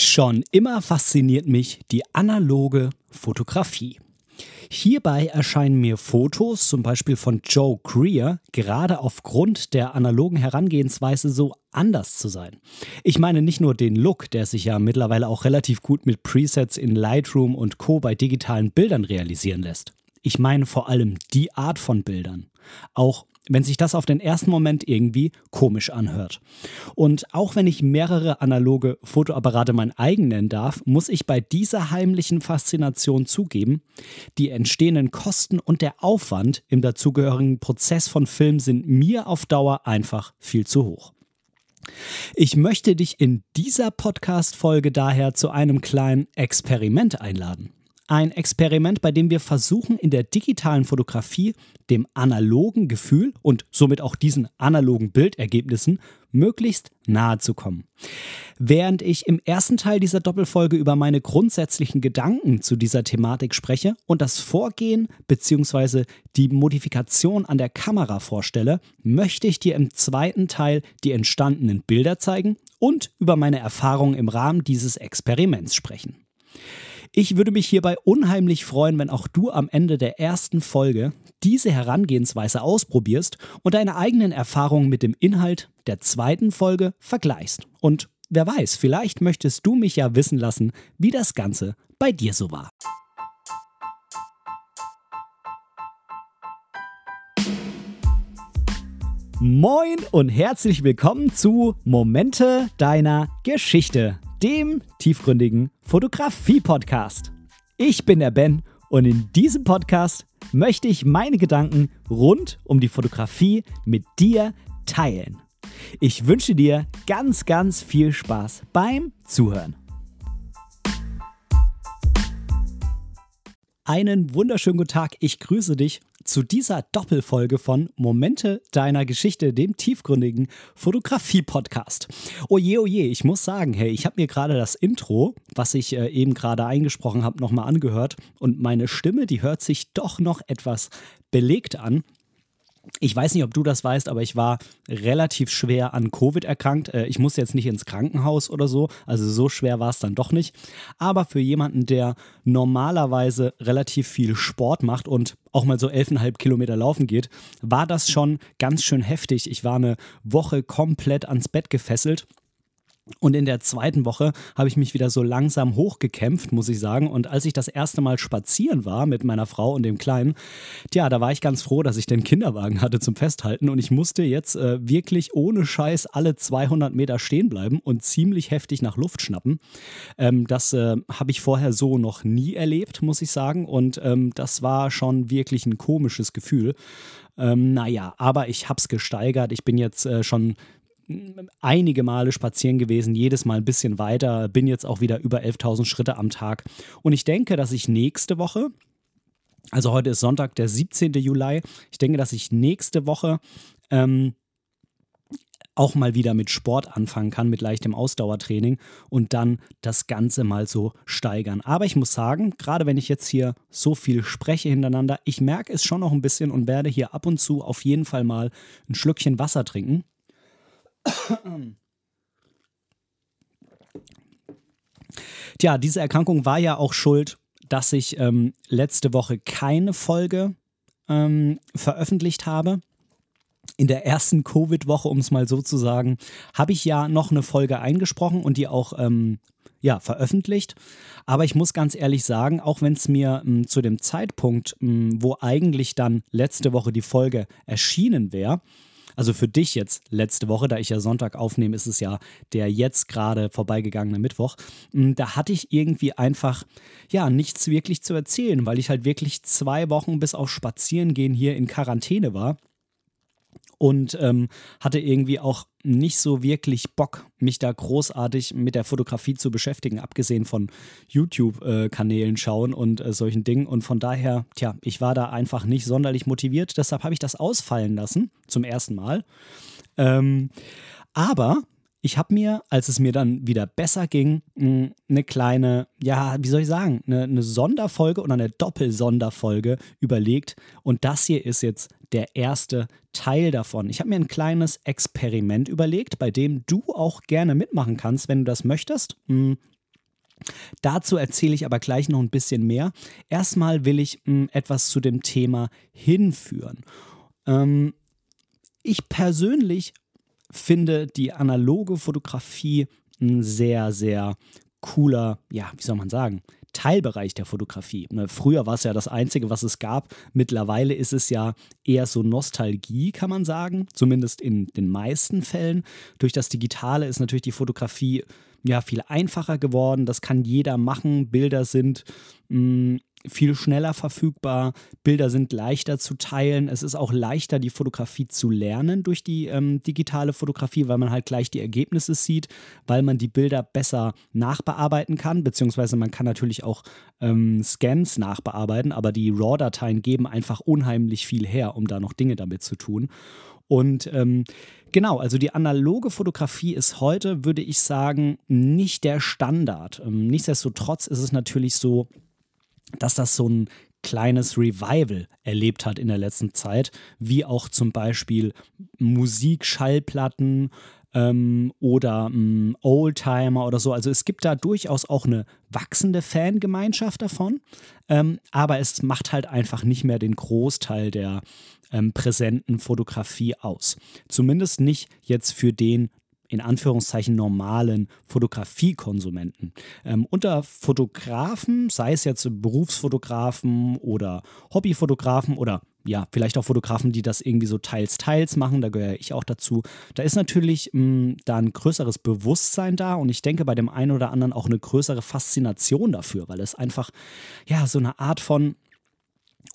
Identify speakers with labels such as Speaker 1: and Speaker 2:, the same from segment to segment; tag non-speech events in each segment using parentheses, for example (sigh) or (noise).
Speaker 1: Schon immer fasziniert mich die analoge Fotografie. Hierbei erscheinen mir Fotos, zum Beispiel von Joe Greer, gerade aufgrund der analogen Herangehensweise so anders zu sein. Ich meine nicht nur den Look, der sich ja mittlerweile auch relativ gut mit Presets in Lightroom und Co bei digitalen Bildern realisieren lässt. Ich meine vor allem die Art von Bildern. Auch wenn sich das auf den ersten Moment irgendwie komisch anhört. Und auch wenn ich mehrere analoge Fotoapparate mein eigen nennen darf, muss ich bei dieser heimlichen Faszination zugeben, die entstehenden Kosten und der Aufwand im dazugehörigen Prozess von Film sind mir auf Dauer einfach viel zu hoch. Ich möchte dich in dieser Podcast-Folge daher zu einem kleinen Experiment einladen. Ein Experiment, bei dem wir versuchen, in der digitalen Fotografie dem analogen Gefühl und somit auch diesen analogen Bildergebnissen möglichst nahe zu kommen. Während ich im ersten Teil dieser Doppelfolge über meine grundsätzlichen Gedanken zu dieser Thematik spreche und das Vorgehen bzw. die Modifikation an der Kamera vorstelle, möchte ich dir im zweiten Teil die entstandenen Bilder zeigen und über meine Erfahrungen im Rahmen dieses Experiments sprechen. Ich würde mich hierbei unheimlich freuen, wenn auch du am Ende der ersten Folge diese Herangehensweise ausprobierst und deine eigenen Erfahrungen mit dem Inhalt der zweiten Folge vergleichst. Und wer weiß, vielleicht möchtest du mich ja wissen lassen, wie das Ganze bei dir so war. Moin und herzlich willkommen zu Momente deiner Geschichte dem tiefgründigen Fotografie-Podcast. Ich bin der Ben und in diesem Podcast möchte ich meine Gedanken rund um die Fotografie mit dir teilen. Ich wünsche dir ganz, ganz viel Spaß beim Zuhören. Einen wunderschönen guten Tag, ich grüße dich zu dieser Doppelfolge von Momente deiner Geschichte, dem tiefgründigen Fotografie-Podcast. Oje, oje, ich muss sagen, hey, ich habe mir gerade das Intro, was ich äh, eben gerade eingesprochen habe, nochmal angehört und meine Stimme, die hört sich doch noch etwas belegt an. Ich weiß nicht, ob du das weißt, aber ich war relativ schwer an Covid erkrankt. Äh, ich muss jetzt nicht ins Krankenhaus oder so, also so schwer war es dann doch nicht. Aber für jemanden, der normalerweise relativ viel Sport macht und auch mal so 11,5 Kilometer laufen geht, war das schon ganz schön heftig. Ich war eine Woche komplett ans Bett gefesselt und in der zweiten Woche habe ich mich wieder so langsam hochgekämpft, muss ich sagen. Und als ich das erste Mal spazieren war mit meiner Frau und dem Kleinen, tja, da war ich ganz froh, dass ich den Kinderwagen hatte zum Festhalten. Und ich musste jetzt äh, wirklich ohne Scheiß alle 200 Meter stehen bleiben und ziemlich heftig nach Luft schnappen. Ähm, das äh, habe ich vorher so noch nie erlebt, muss ich sagen. Und ähm, das war schon wirklich ein komisches Gefühl. Ähm, naja, aber ich habe es gesteigert. Ich bin jetzt äh, schon einige Male spazieren gewesen, jedes Mal ein bisschen weiter, bin jetzt auch wieder über 11.000 Schritte am Tag. Und ich denke, dass ich nächste Woche, also heute ist Sonntag, der 17. Juli, ich denke, dass ich nächste Woche ähm, auch mal wieder mit Sport anfangen kann, mit leichtem Ausdauertraining und dann das Ganze mal so steigern. Aber ich muss sagen, gerade wenn ich jetzt hier so viel spreche hintereinander, ich merke es schon noch ein bisschen und werde hier ab und zu auf jeden Fall mal ein Schlückchen Wasser trinken. Tja, diese Erkrankung war ja auch schuld, dass ich ähm, letzte Woche keine Folge ähm, veröffentlicht habe. In der ersten Covid-Woche, um es mal so zu sagen, habe ich ja noch eine Folge eingesprochen und die auch ähm, ja, veröffentlicht. Aber ich muss ganz ehrlich sagen, auch wenn es mir m, zu dem Zeitpunkt, m, wo eigentlich dann letzte Woche die Folge erschienen wäre, also für dich jetzt letzte Woche, da ich ja Sonntag aufnehme, ist es ja der jetzt gerade vorbeigegangene Mittwoch. Hm, da hatte ich irgendwie einfach, ja, nichts wirklich zu erzählen, weil ich halt wirklich zwei Wochen bis auf Spazierengehen hier in Quarantäne war und ähm, hatte irgendwie auch nicht so wirklich Bock, mich da großartig mit der Fotografie zu beschäftigen, abgesehen von YouTube-Kanälen schauen und äh, solchen Dingen. Und von daher, tja, ich war da einfach nicht sonderlich motiviert. Deshalb habe ich das ausfallen lassen, zum ersten Mal. Ähm, aber ich habe mir, als es mir dann wieder besser ging, eine kleine, ja, wie soll ich sagen, eine, eine Sonderfolge oder eine Doppelsonderfolge überlegt. Und das hier ist jetzt der erste Teil davon. Ich habe mir ein kleines Experiment überlegt, bei dem du auch gerne mitmachen kannst, wenn du das möchtest. Hm, Dazu erzähle ich aber gleich noch ein bisschen mehr. Erstmal will ich hm, etwas zu dem Thema hinführen. Ähm, ich persönlich finde die analoge Fotografie ein sehr, sehr cooler, ja, wie soll man sagen, Teilbereich der Fotografie. Ne, früher war es ja das Einzige, was es gab. Mittlerweile ist es ja eher so Nostalgie, kann man sagen, zumindest in den meisten Fällen. Durch das Digitale ist natürlich die Fotografie ja viel einfacher geworden. Das kann jeder machen. Bilder sind mh, mm, viel schneller verfügbar, Bilder sind leichter zu teilen, es ist auch leichter, die Fotografie zu lernen durch die ähm, digitale Fotografie, weil man halt gleich die Ergebnisse sieht, weil man die Bilder besser nachbearbeiten kann, beziehungsweise man kann natürlich auch ähm, Scans nachbearbeiten, aber die RAW-Dateien geben einfach unheimlich viel her, um da noch Dinge damit zu tun. Und ähm, genau, also die analoge Fotografie ist heute, würde ich sagen, nicht der Standard. Ähm, nichtsdestotrotz ist es natürlich so, dass das so ein kleines Revival erlebt hat in der letzten Zeit, wie auch zum Beispiel Musikschallplatten ähm, oder ähm, Oldtimer oder so. Also es gibt da durchaus auch eine wachsende Fangemeinschaft davon, ähm, aber es macht halt einfach nicht mehr den Großteil der ähm, präsenten Fotografie aus. Zumindest nicht jetzt für den in Anführungszeichen normalen Fotografiekonsumenten. Ähm, unter Fotografen, sei es jetzt Berufsfotografen oder Hobbyfotografen oder ja, vielleicht auch Fotografen, die das irgendwie so teils, teils machen, da gehöre ich auch dazu. Da ist natürlich mh, hm, da ein größeres Bewusstsein da und ich denke bei dem einen oder anderen auch eine größere Faszination dafür, weil es einfach ja so eine Art von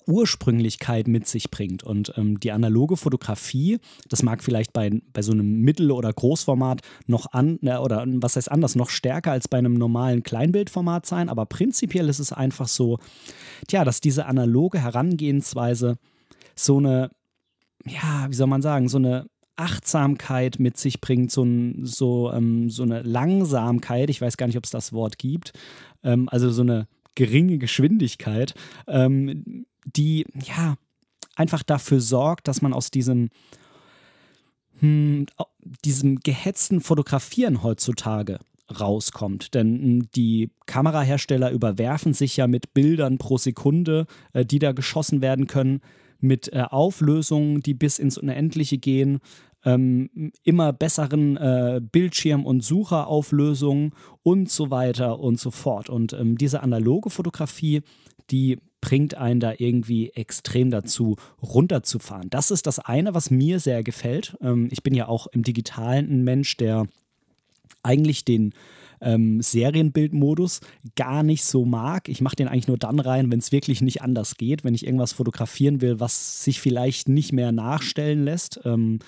Speaker 1: Ursprünglichkeit mit sich bringt. Und ähm, die analoge Fotografie, das mag vielleicht bei, bei so einem Mittel- oder Großformat noch an, äh, oder was heißt anders, noch stärker als bei einem normalen Kleinbildformat sein, aber prinzipiell ist es einfach so, tja, dass diese analoge Herangehensweise so eine, ja, wie soll man sagen, so eine Achtsamkeit mit sich bringt, so, ein, so, ähm, so eine Langsamkeit, ich weiß gar nicht, ob es das Wort gibt, ähm, also so eine geringe Geschwindigkeit, ähm, die ja einfach dafür sorgt, dass man aus diesem hm, diesem gehetzten Fotografieren heutzutage rauskommt. Denn hm, die Kamerahersteller überwerfen sich ja mit Bildern pro Sekunde, äh, die da geschossen werden können, mit äh, Auflösungen, die bis ins Unendliche gehen, ähm, immer besseren äh, Bildschirm- und Sucherauflösungen und so weiter und so fort. Und ähm, diese analoge Fotografie, die bringt einen da irgendwie extrem dazu, runterzufahren. Das ist das eine, was mir sehr gefällt. Ähm, ich bin ja auch im Digitalen ein Mensch, der eigentlich den ähm, Serienbildmodus gar nicht so mag. Ich mache den eigentlich nur dann rein, wenn es wirklich nicht anders geht, wenn ich irgendwas fotografieren will, was sich vielleicht nicht mehr nachstellen lässt. Ähm,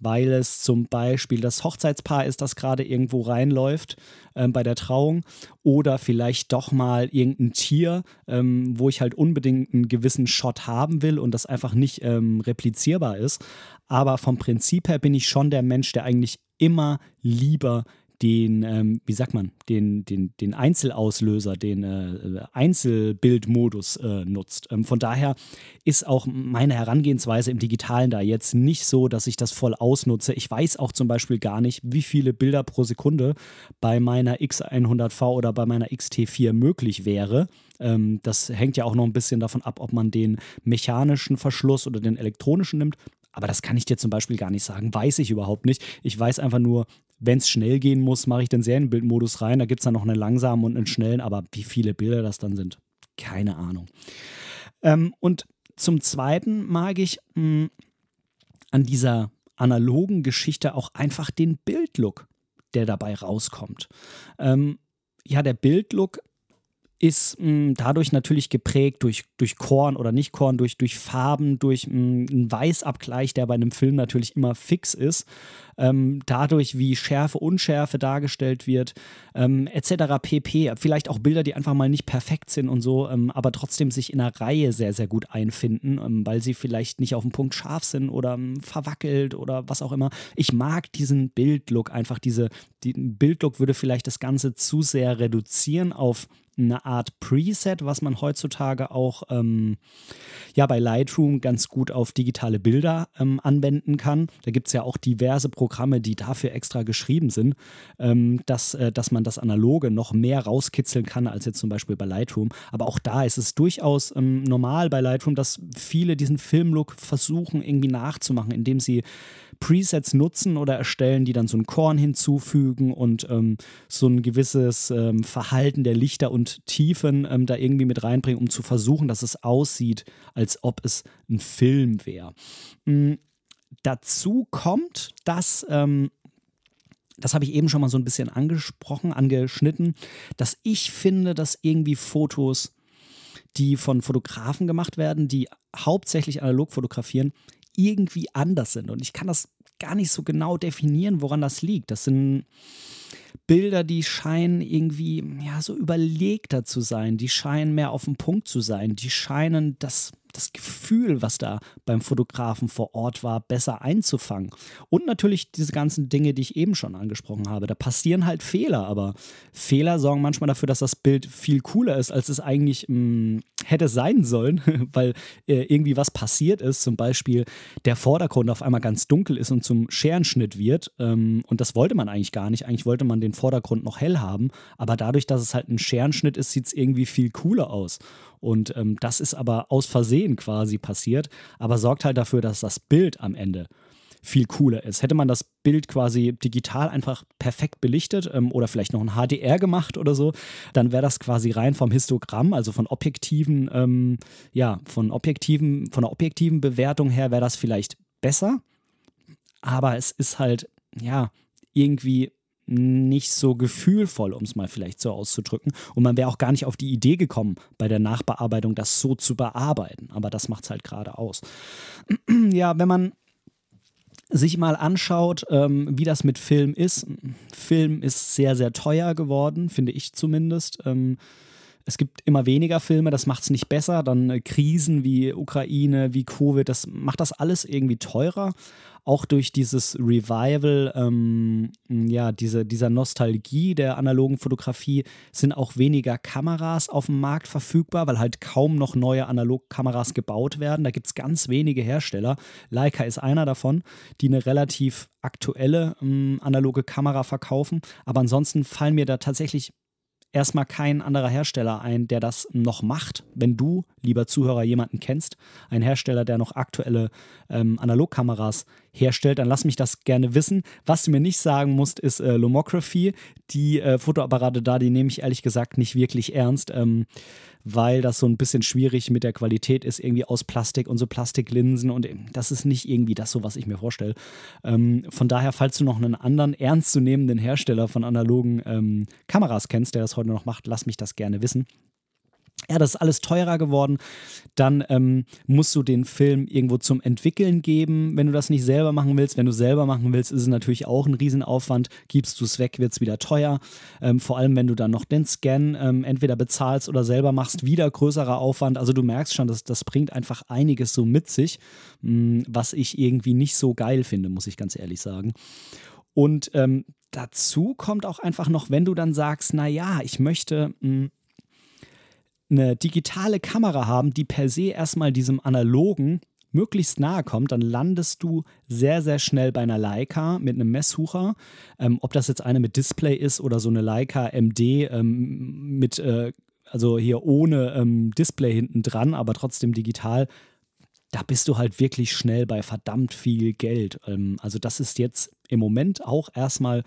Speaker 1: weil es zum Beispiel das Hochzeitspaar ist, das gerade irgendwo reinläuft ähm, bei der Trauung oder vielleicht doch mal irgendein Tier, ähm, wo ich halt unbedingt einen gewissen Shot haben will und das einfach nicht ähm, replizierbar ist. Aber vom Prinzip her bin ich schon der Mensch, der eigentlich immer lieber den, ähm, wie sagt man, den, den, den Einzelauslöser, den äh, Einzelbildmodus äh, nutzt. Ähm, von daher ist auch meine Herangehensweise im Digitalen da jetzt nicht so, dass ich das voll ausnutze. Ich weiß auch zum Beispiel gar nicht, wie viele Bilder pro Sekunde bei meiner X100V oder bei meiner XT4 möglich wäre. Ähm, das hängt ja auch noch ein bisschen davon ab, ob man den mechanischen Verschluss oder den elektronischen nimmt. Aber das kann ich dir zum Beispiel gar nicht sagen, weiß ich überhaupt nicht. Ich weiß einfach nur, wenn es schnell gehen muss, mache ich den Serienbildmodus rein. Da gibt es dann noch einen langsamen und einen schnellen, aber wie viele Bilder das dann sind, keine Ahnung. Ähm, und zum Zweiten mag ich mh, hm, an dieser analogen Geschichte auch einfach den Bildlook, der dabei rauskommt. Ähm, ja, der Bildlook ist mh, hm, dadurch natürlich geprägt durch, durch Korn oder nicht Korn, durch, durch Farben, durch mh, hm, einen Weißabgleich, der bei einem Film natürlich immer fix ist ähm, dadurch, wie Schärfe, Unschärfe dargestellt wird, ähm, etc. pp. Vielleicht auch Bilder, die einfach mal nicht perfekt sind und so, ähm, aber trotzdem sich in einer Reihe sehr, sehr gut einfinden, ähm, weil sie vielleicht nicht auf den Punkt scharf sind oder ähm, verwackelt oder was auch immer. Ich mag diesen Bildlook einfach, diese, die Bildlook würde vielleicht das Ganze zu sehr reduzieren auf eine Art Preset, was man heutzutage auch ähm, ja, bei Lightroom ganz gut auf digitale Bilder ähm, anwenden kann. Da gibt es ja auch diverse Programme, die dafür extra geschrieben sind, ähm, dass, äh, dass man das Analoge noch mehr rauskitzeln kann als jetzt zum Beispiel bei Lightroom. Aber auch da ist es durchaus ähm, normal bei Lightroom, dass viele diesen Filmlook versuchen irgendwie nachzumachen, indem sie Presets nutzen oder erstellen, die dann so ein Korn hinzufügen und ähm, so ein gewisses ähm, Verhalten der Lichter und Tiefen ähm, da irgendwie mit reinbringen, um zu versuchen, dass es aussieht, als ob es ein Film wäre. Mhm. Dazu kommt, dass ähm, das habe ich eben schon mal so ein bisschen angesprochen, angeschnitten, dass ich finde, dass irgendwie Fotos, die von Fotografen gemacht werden, die hauptsächlich analog fotografieren, irgendwie anders sind. Und ich kann das gar nicht so genau definieren, woran das liegt. Das sind Bilder, die scheinen irgendwie ja so überlegter zu sein, die scheinen mehr auf den Punkt zu sein, die scheinen das das Gefühl, was da beim Fotografen vor Ort war, besser einzufangen. Und natürlich diese ganzen Dinge, die ich eben schon angesprochen habe. Da passieren halt Fehler, aber Fehler sorgen manchmal dafür, dass das Bild viel cooler ist, als es eigentlich mh, mm, hätte sein sollen, (laughs) weil äh, irgendwie was passiert ist. Zum Beispiel der Vordergrund auf einmal ganz dunkel ist und zum Scherenschnitt wird. Ähm, und das wollte man eigentlich gar nicht. Eigentlich wollte man den Vordergrund noch hell haben. Aber dadurch, dass es halt ein Scherenschnitt ist, sieht es irgendwie viel cooler aus. Und ähm, das ist aber aus Versehen quasi passiert, aber sorgt halt dafür, dass das Bild am Ende viel cooler ist. Hätte man das Bild quasi digital einfach perfekt belichtet ähm, oder vielleicht noch ein HDR gemacht oder so, dann wäre das quasi rein vom Histogramm, also von objektiven, ähm, ja, von objektiven, von der objektiven Bewertung her wäre das vielleicht besser. Aber es ist halt, ja, irgendwie nicht so gefühlvoll, um es mal vielleicht so auszudrücken. Und man wäre auch gar nicht auf die Idee gekommen, bei der Nachbearbeitung das so zu bearbeiten. Aber das macht es halt gerade aus. (clears throat) ja, wenn man sich mal anschaut, ähm, wie das mit Film ist. Film ist sehr, sehr teuer geworden, finde ich zumindest. Ähm, es gibt immer weniger Filme, das macht es nicht besser. Dann äh, Krisen wie Ukraine, wie Covid, das macht das alles irgendwie teurer auch durch dieses Revival, ähm, ja, diese, dieser Nostalgie der analogen Fotografie sind auch weniger Kameras auf dem Markt verfügbar, weil halt kaum noch neue Analogkameras gebaut werden. Da gibt es ganz wenige Hersteller. Leica ist einer davon, die eine relativ aktuelle ähm, analoge Kamera verkaufen. Aber ansonsten fallen mir da tatsächlich erstmal kein anderer Hersteller ein, der das noch macht. Wenn du, lieber Zuhörer, jemanden kennst, ein Hersteller, der noch aktuelle ähm, Analogkameras herstellt, dann lass mich das gerne wissen. Was du mir nicht sagen musst, ist äh, Lomography. Die äh, Fotoapparate da, die nehme ich ehrlich gesagt nicht wirklich ernst. Ähm, weil das so ein bisschen schwierig mit der Qualität ist, irgendwie aus Plastik und so Plastiklinsen und das ist nicht irgendwie das so, was ich mir vorstelle. Ähm, von daher, falls du noch einen anderen ernstzunehmenden Hersteller von analogen ähm, Kameras kennst, der das heute noch macht, lass mich das gerne wissen. Ja, das ist alles teurer geworden. Dann ähm, musst du den Film irgendwo zum Entwickeln geben, wenn du das nicht selber machen willst. Wenn du selber machen willst, ist es natürlich auch ein Riesenaufwand. Gibst du es weg, wird es wieder teuer. Ähm, vor allem, wenn du dann noch den Scan ähm, entweder bezahlst oder selber machst, wieder größerer Aufwand. Also du merkst schon, dass das bringt einfach einiges so mit sich, mh, hm, was ich irgendwie nicht so geil finde, muss ich ganz ehrlich sagen. Und ähm, dazu kommt auch einfach noch, wenn du dann sagst, naja, ich möchte mh, hm, eine digitale Kamera haben, die per se erstmal diesem analogen möglichst nahe kommt, dann landest du sehr, sehr schnell bei einer Leica mit einem Messsucher. Ähm, ob das jetzt eine mit Display ist oder so eine Leica MD ähm, mit, äh, also hier ohne ähm, Display hinten dran, aber trotzdem digital, da bist du halt wirklich schnell bei verdammt viel Geld. Ähm, also das ist jetzt im Moment auch erstmal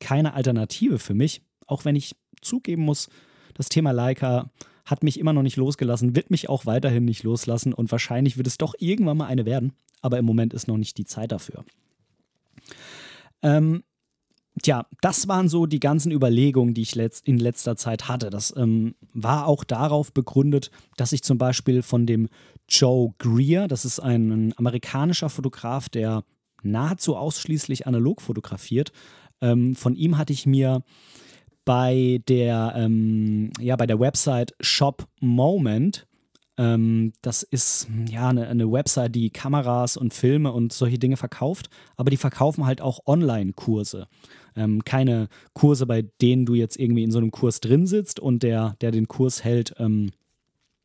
Speaker 1: keine Alternative für mich, auch wenn ich zugeben muss, das Thema Leica hat mich immer noch nicht losgelassen, wird mich auch weiterhin nicht loslassen und wahrscheinlich wird es doch irgendwann mal eine werden, aber im Moment ist noch nicht die Zeit dafür. Ähm, Tja, das waren so die ganzen Überlegungen, die ich letzt, in letzter Zeit hatte. Das ähm, war auch darauf begründet, dass ich zum Beispiel von dem Joe Greer, das ist ein amerikanischer Fotograf, der nahezu ausschließlich analog fotografiert, ähm, von ihm hatte ich mir bei der, ähm, ja, bei der Website Shop Moment Ähm, das ist ja eine, eine, Website, die Kameras und Filme und solche Dinge verkauft, aber die verkaufen halt auch Online-Kurse. Ähm, keine Kurse, bei denen du jetzt irgendwie in so einem Kurs drin sitzt und der, der den Kurs hält, ähm,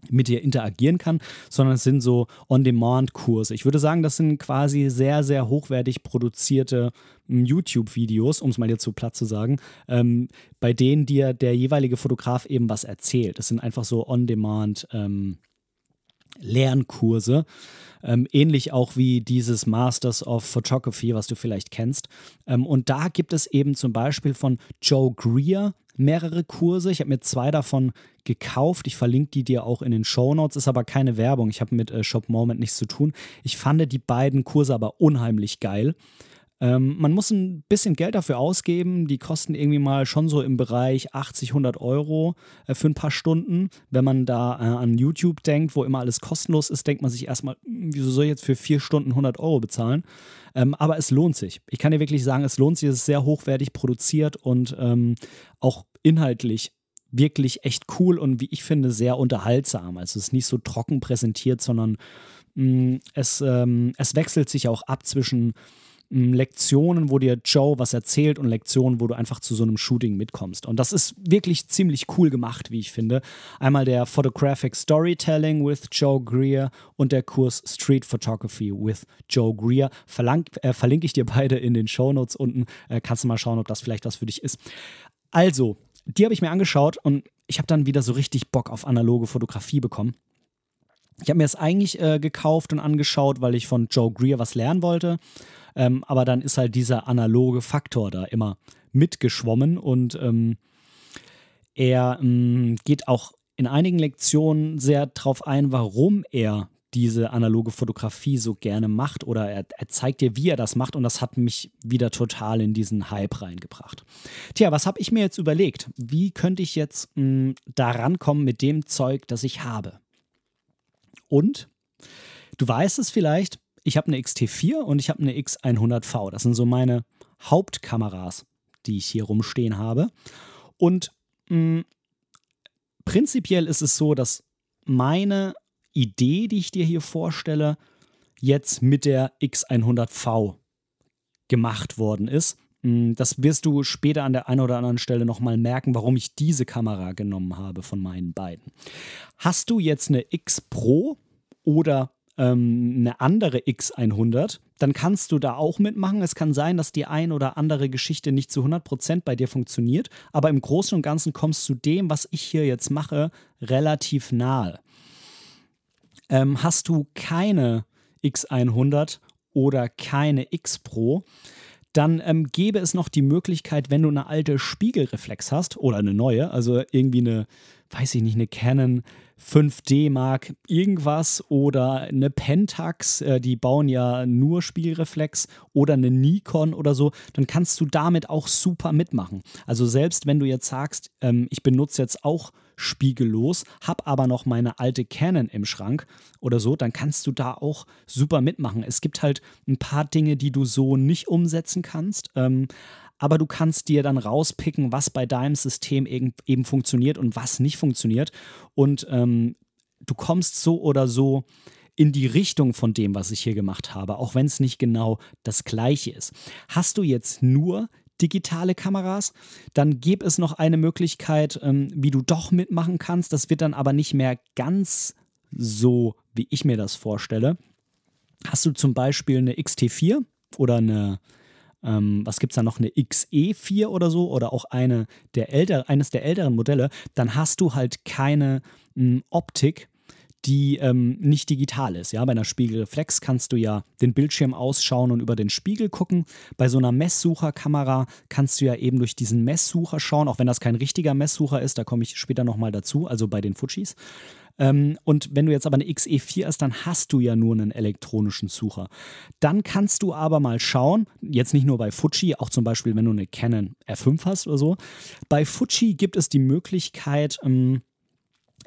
Speaker 1: mit dir interagieren kann, sondern es sind so On-Demand-Kurse. Ich würde sagen, das sind quasi sehr, sehr hochwertig produzierte YouTube-Videos, um es mal jetzt so platt zu sagen, ähm, bei denen dir der jeweilige Fotograf eben was erzählt. Das sind einfach so On-Demand- ähm, Lernkurse. Ähm, ähnlich auch wie dieses Masters of Photography, was du vielleicht kennst. Ähm, und da gibt es eben zum Beispiel von Joe Greer mehrere Kurse. Ich habe mir zwei davon gekauft. Ich verlinke die dir auch in den Show Notes. Ist aber keine Werbung. Ich habe mit äh, Shop Moment nichts zu tun. Ich fand die beiden Kurse aber unheimlich geil. Ähm, man muss ein bisschen Geld dafür ausgeben. Die kosten irgendwie mal schon so im Bereich 80, 100 Euro äh, für ein paar Stunden. Wenn man da äh, an YouTube denkt, wo immer alles kostenlos ist, denkt man sich erstmal, hm, wieso soll ich jetzt für vier Stunden 100 Euro bezahlen? Ähm, aber es lohnt sich. Ich kann dir wirklich sagen, es lohnt sich. Es ist sehr hochwertig produziert und ähm, auch inhaltlich wirklich echt cool und wie ich finde, sehr unterhaltsam. Also es ist nicht so trocken präsentiert, sondern mh, hm, es, ähm, es wechselt sich auch ab zwischen Lektionen, wo dir Joe was erzählt und Lektionen, wo du einfach zu so einem Shooting mitkommst. Und das ist wirklich ziemlich cool gemacht, wie ich finde. Einmal der Photographic Storytelling with Joe Greer und der Kurs Street Photography with Joe Greer. Verlang, äh, verlinke ich dir beide in den Show Notes unten. Äh, kannst du mal schauen, ob das vielleicht was für dich ist. Also, die habe ich mir angeschaut und ich habe dann wieder so richtig Bock auf analoge Fotografie bekommen. Ich habe mir das eigentlich äh, gekauft und angeschaut, weil ich von Joe Greer was lernen wollte. Ähm, aber dann ist halt dieser analoge Faktor da immer mitgeschwommen und ähm, er ähm, geht auch in einigen Lektionen sehr darauf ein, warum er diese analoge Fotografie so gerne macht oder er, er, zeigt dir, wie er das macht und das hat mich wieder total in diesen Hype reingebracht. Tja, was habe ich mir jetzt überlegt? Wie könnte ich jetzt mh, da rankommen mit dem Zeug, das ich habe? Und du weißt es vielleicht, ich habe eine XT4 und ich habe eine X100V. Das sind so meine Hauptkameras, die ich hier rumstehen habe. Und mh, mm, prinzipiell ist es so, dass meine Idee, die ich dir hier vorstelle, jetzt mit der X100V gemacht worden ist. Mm, das wirst du später an der einen oder anderen Stelle nochmal merken, warum ich diese Kamera genommen habe von meinen beiden. Hast du jetzt eine X Pro oder ähm, eine andere X100, dann kannst du da auch mitmachen. Es kann sein, dass die ein oder andere Geschichte nicht zu 100% bei dir funktioniert, aber im Großen und Ganzen kommst du dem, was ich hier jetzt mache, relativ nahe. Ähm, hast du keine X100 oder keine X Pro, dann ähm, gäbe es noch die Möglichkeit, wenn du eine alte Spiegelreflex hast oder eine neue, also irgendwie eine, weiß ich nicht, eine Canon 5D Mark irgendwas oder eine Pentax, äh, die bauen ja nur Spiegelreflex oder eine Nikon oder so, dann kannst du damit auch super mitmachen. Also selbst wenn du jetzt sagst, ähm, ich benutze jetzt auch spiegellos, habe aber noch meine alte Canon im Schrank oder so, dann kannst du da auch super mitmachen. Es gibt halt ein paar Dinge, die du so nicht umsetzen kannst. Ähm, aber du kannst dir dann rauspicken, was bei deinem System eben, eben funktioniert und was nicht funktioniert. Und ähm, du kommst so oder so in die Richtung von dem, was ich hier gemacht habe, auch wenn es nicht genau das gleiche ist. Hast du jetzt nur digitale Kameras, dann gäbe es noch eine Möglichkeit, ähm, wie du doch mitmachen kannst. Das wird dann aber nicht mehr ganz so, wie ich mir das vorstelle. Hast du zum Beispiel eine XT4 oder eine ähm, was gibt es da noch, eine XE4 oder so? Oder auch eine der älter, eines der älteren Modelle, dann hast du halt keine m, hm, Optik, die ähm, nicht digital ist. Ja, bei einer Spiegelreflex kannst du ja den Bildschirm ausschauen und über den Spiegel gucken. Bei so einer Messsucherkamera kannst du ja eben durch diesen Messsucher schauen, auch wenn das kein richtiger Messsucher ist, da komme ich später nochmal dazu, also bei den Fujis. Ähm, und wenn du jetzt aber eine XE4 hast, dann hast du ja nur einen elektronischen Sucher. Dann kannst du aber mal schauen, jetzt nicht nur bei Fuji, auch zum Beispiel, wenn du eine Canon R5 hast oder so. Bei Fuji gibt es die Möglichkeit, ähm,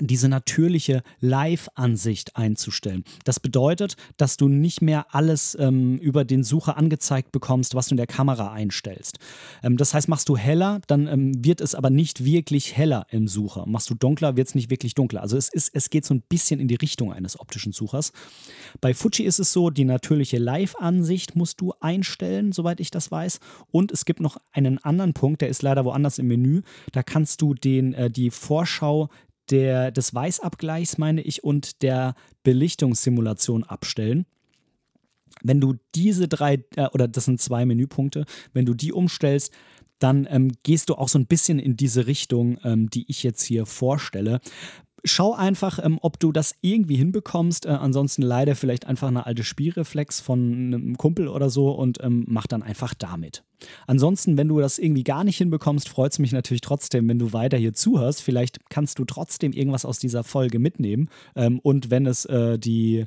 Speaker 1: diese natürliche Live-Ansicht einzustellen. Das bedeutet, dass du nicht mehr alles ähm, über den Sucher angezeigt bekommst, was du in der Kamera einstellst. Ähm, das heißt, machst du heller, dann ähm, wird es aber nicht wirklich heller im Sucher. Machst du dunkler, wird es nicht wirklich dunkler. Also es, ist, es geht so ein bisschen in die Richtung eines optischen Suchers. Bei Fuji ist es so, die natürliche Live-Ansicht musst du einstellen, soweit ich das weiß. Und es gibt noch einen anderen Punkt, der ist leider woanders im Menü. Da kannst du den, äh, die Vorschau der, des Weißabgleichs, meine ich, und der Belichtungssimulation abstellen. Wenn du diese drei, äh, oder das sind zwei Menüpunkte, wenn du die umstellst, dann ähm, gehst du auch so ein bisschen in diese Richtung, ähm, die ich jetzt hier vorstelle. Schau einfach, ähm, ob du das irgendwie hinbekommst. Äh, ansonsten leider vielleicht einfach eine alte Spielreflex von einem Kumpel oder so und ähm, mach dann einfach damit. Ansonsten, wenn du das irgendwie gar nicht hinbekommst, freut es mich natürlich trotzdem, wenn du weiter hier zuhörst. Vielleicht kannst du trotzdem irgendwas aus dieser Folge mitnehmen. Ähm, und wenn es äh, die,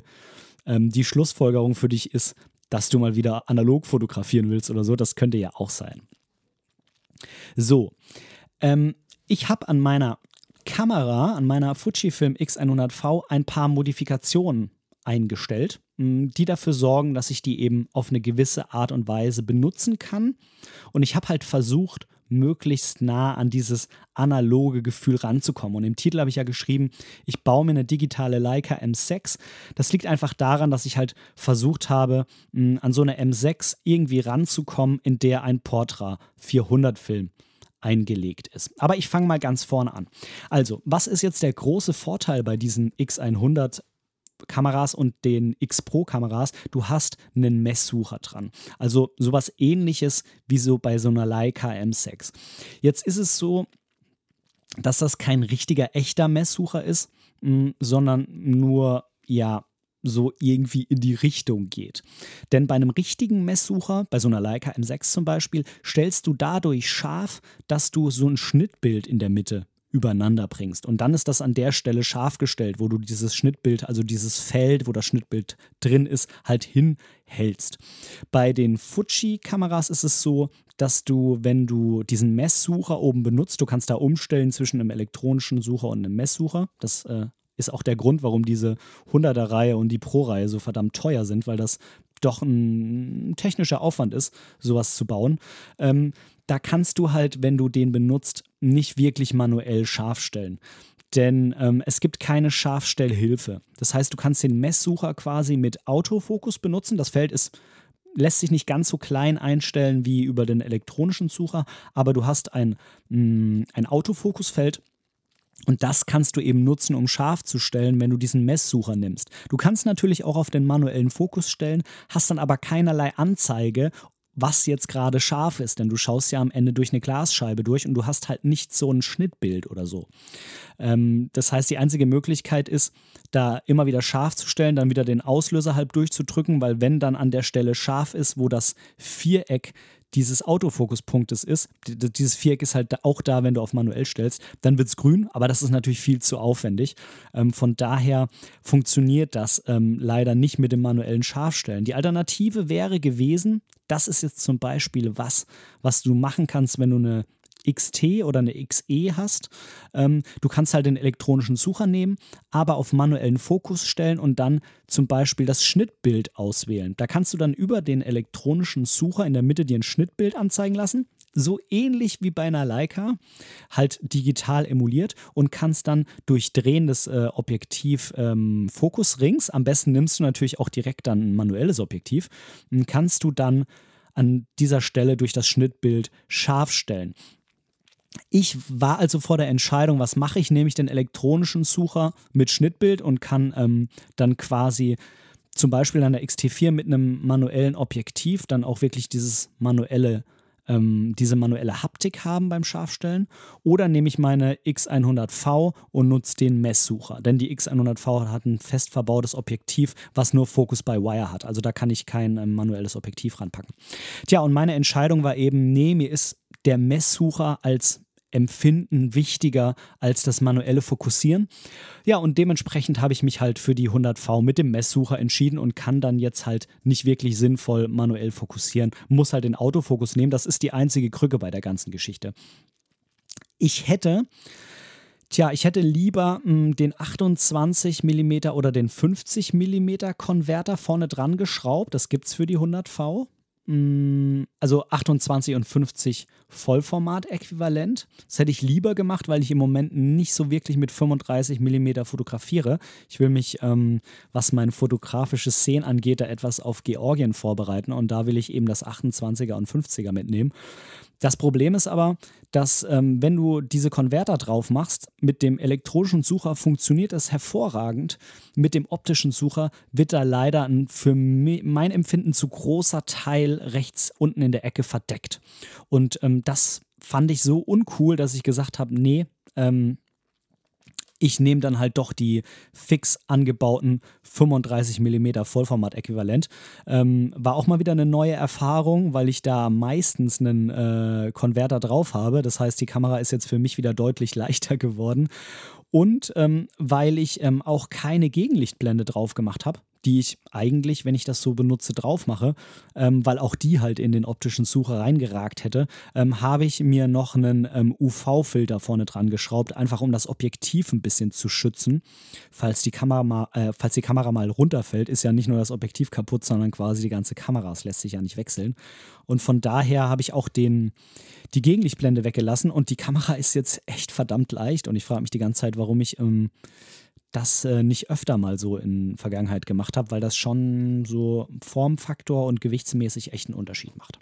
Speaker 1: ähm, die Schlussfolgerung für dich ist, dass du mal wieder analog fotografieren willst oder so, das könnte ja auch sein. So, ähm, ich habe an meiner Kamera, an meiner Fujifilm X100V, ein paar Modifikationen eingestellt, die dafür sorgen, dass ich die eben auf eine gewisse Art und Weise benutzen kann. Und ich habe halt versucht, möglichst nah an dieses analoge Gefühl ranzukommen. Und im Titel habe ich ja geschrieben, ich baue mir eine digitale Leica M6. Das liegt einfach daran, dass ich halt versucht habe, an so eine M6 irgendwie ranzukommen, in der ein Portra 400 Film eingelegt ist. Aber ich fange mal ganz vorne an. Also, was ist jetzt der große Vorteil bei diesen X100 Kameras und den X Pro Kameras, du hast einen Messsucher dran. Also sowas ähnliches wie so bei so einer Leica M6. Jetzt ist es so, dass das kein richtiger echter Messsucher ist, mh, sondern nur ja so irgendwie in die Richtung geht. Denn bei einem richtigen Messsucher, bei so einer Leica M6 zum Beispiel, stellst du dadurch scharf, dass du so ein Schnittbild in der Mitte übereinander bringst. Und dann ist das an der Stelle scharf gestellt, wo du dieses Schnittbild, also dieses Feld, wo das Schnittbild drin ist, halt hinhältst. Bei den Fuji-Kameras ist es so, dass du, wenn du diesen Messsucher oben benutzt, du kannst da umstellen zwischen einem elektronischen Sucher und einem Messsucher. Das äh, ist auch der Grund, warum diese 100er-Reihe und die Pro-Reihe so verdammt teuer sind, weil das doch ein technischer Aufwand ist, sowas zu bauen. Ähm, da kannst du halt, wenn du den benutzt, nicht wirklich manuell scharf stellen. Denn ähm, es gibt keine Scharfstellhilfe. Das heißt, du kannst den Messsucher quasi mit Autofokus benutzen. Das Feld ist lässt sich nicht ganz so klein einstellen wie über den elektronischen Sucher, aber du hast ein, mm, ein Autofokusfeld und das kannst du eben nutzen, um scharf zu stellen, wenn du diesen Messsucher nimmst. Du kannst natürlich auch auf den manuellen Fokus stellen, hast dann aber keinerlei Anzeige, was jetzt gerade scharf ist, denn du schaust ja am Ende durch eine Glasscheibe durch und du hast halt nicht so ein Schnittbild oder so. Ähm, das heißt, die einzige Möglichkeit ist, da immer wieder scharf zu stellen, dann wieder den Auslöser halb durchzudrücken, weil wenn dann an der Stelle scharf ist, wo das Viereck dieses Autofokuspunktes ist, dieses Viereck ist halt auch da, wenn du auf manuell stellst, dann wird es grün, aber das ist natürlich viel zu aufwendig. Ähm, von daher funktioniert das ähm, leider nicht mit dem manuellen Scharfstellen. Die Alternative wäre gewesen, das ist jetzt zum Beispiel was, was du machen kannst, wenn du eine XT oder eine XE hast. Ähm, du kannst halt den elektronischen Sucher nehmen, aber auf manuellen Fokus stellen und dann zum Beispiel das Schnittbild auswählen. Da kannst du dann über den elektronischen Sucher in der Mitte dir ein Schnittbild anzeigen lassen. So ähnlich wie bei einer Leica, halt digital emuliert und kannst dann durch Drehen des äh, Objektiv ähm, am besten nimmst du natürlich auch direkt dann ein manuelles Objektiv, kannst du dann an dieser Stelle durch das Schnittbild scharf stellen. Ich war also vor der Entscheidung, was mache ich? Nehme ich den elektronischen Sucher mit Schnittbild und kann ähm, dann quasi zum Beispiel an der XT4 mit einem manuellen Objektiv dann auch wirklich dieses manuelle, ähm, diese manuelle Haptik haben beim Scharfstellen. Oder nehme ich meine X100V und nutze den Messsucher. Denn die X100V hat ein fest verbautes Objektiv, was nur Focus by Wire hat. Also da kann ich kein ähm, manuelles Objektiv ranpacken. Tja, und meine Entscheidung war eben, nee, mir ist der Messsucher als Empfinden wichtiger als das manuelle Fokussieren. Ja, und dementsprechend habe ich mich halt für die 100V mit dem Messsucher entschieden und kann dann jetzt halt nicht wirklich sinnvoll manuell fokussieren. Muss halt den Autofokus nehmen. Das ist die einzige Krücke bei der ganzen Geschichte. Ich hätte Tja, ich hätte lieber mh, hm, den 28 mm oder den 50 mm Konverter vorne dran geschraubt. Das gibt es für die 100V. Mm, also 28 und 50 Vollformat-Äquivalent. Das hätte ich lieber gemacht, weil ich im Moment nicht so wirklich mit 35 mm fotografiere. Ich will mich, ähm, was mein fotografisches Szenen angeht, da etwas auf Georgien vorbereiten und da will ich eben das 28er und 50er mitnehmen. Das Problem ist aber, dass ähm, wenn du diese Konverter drauf machst, mit dem elektronischen Sucher funktioniert das hervorragend. Mit dem optischen Sucher wird da leider ein für mein Empfinden zu großer Teil rechts unten in der Ecke verdeckt. Und ähm, das fand ich so uncool, dass ich gesagt habe, nee, ähm, ich nehme dann halt doch die fix angebauten 35 mm Vollformat-Äquivalent. Ähm, war auch mal wieder eine neue Erfahrung, weil ich da meistens einen äh, Konverter drauf habe. Das heißt, die Kamera ist jetzt für mich wieder deutlich (laughs) leichter geworden. Und ähm, weil ich ähm, auch keine Gegenlichtblende drauf gemacht habe die ich eigentlich, wenn ich das so benutze, drauf mache, ähm, weil auch die halt in den optischen Sucher reingeragt hätte, ähm, habe ich mir noch einen ähm, UV-Filter vorne dran geschraubt, einfach um das Objektiv ein bisschen zu schützen. Falls die Kamera mal, äh, falls die Kamera mal runterfällt, ist ja nicht nur das Objektiv kaputt, sondern quasi die ganze Kamera. Das lässt sich ja nicht wechseln. Und von daher habe ich auch den, die Gegenlichtblende weggelassen und die Kamera ist jetzt echt verdammt leicht und ich frage mich die ganze Zeit, warum ich ähm, das äh, nicht öfter mal so in Vergangenheit gemacht habe, weil das schon so Formfaktor und gewichtsmäßig echt einen Unterschied macht.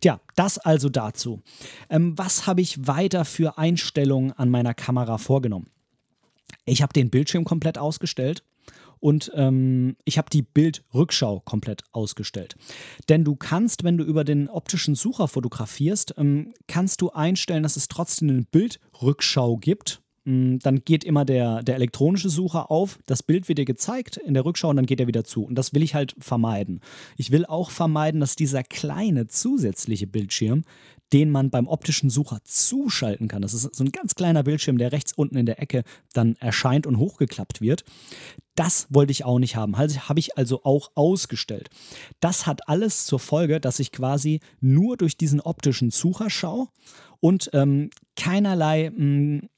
Speaker 1: Tja, das also dazu. Ähm, was habe ich weiter für Einstellungen an meiner Kamera vorgenommen? Ich habe den Bildschirm komplett ausgestellt und ähm, ich habe die Bildrückschau komplett ausgestellt. Denn du kannst, wenn du über den optischen Sucher fotografierst, ähm, kannst du einstellen, dass es trotzdem eine Bildrückschau gibt dann geht immer der, der elektronische Sucher auf, das Bild wird dir gezeigt in der Rückschau und dann geht er wieder zu. Und das will ich halt vermeiden. Ich will auch vermeiden, dass dieser kleine zusätzliche Bildschirm, den man beim optischen Sucher zuschalten kann, das ist so ein ganz kleiner Bildschirm, der rechts unten in der Ecke dann erscheint und hochgeklappt wird, das wollte ich auch nicht haben. Also habe ich also auch ausgestellt. Das hat alles zur Folge, dass ich quasi nur durch diesen optischen Sucher schaue und ähm, keinerlei mh, mm,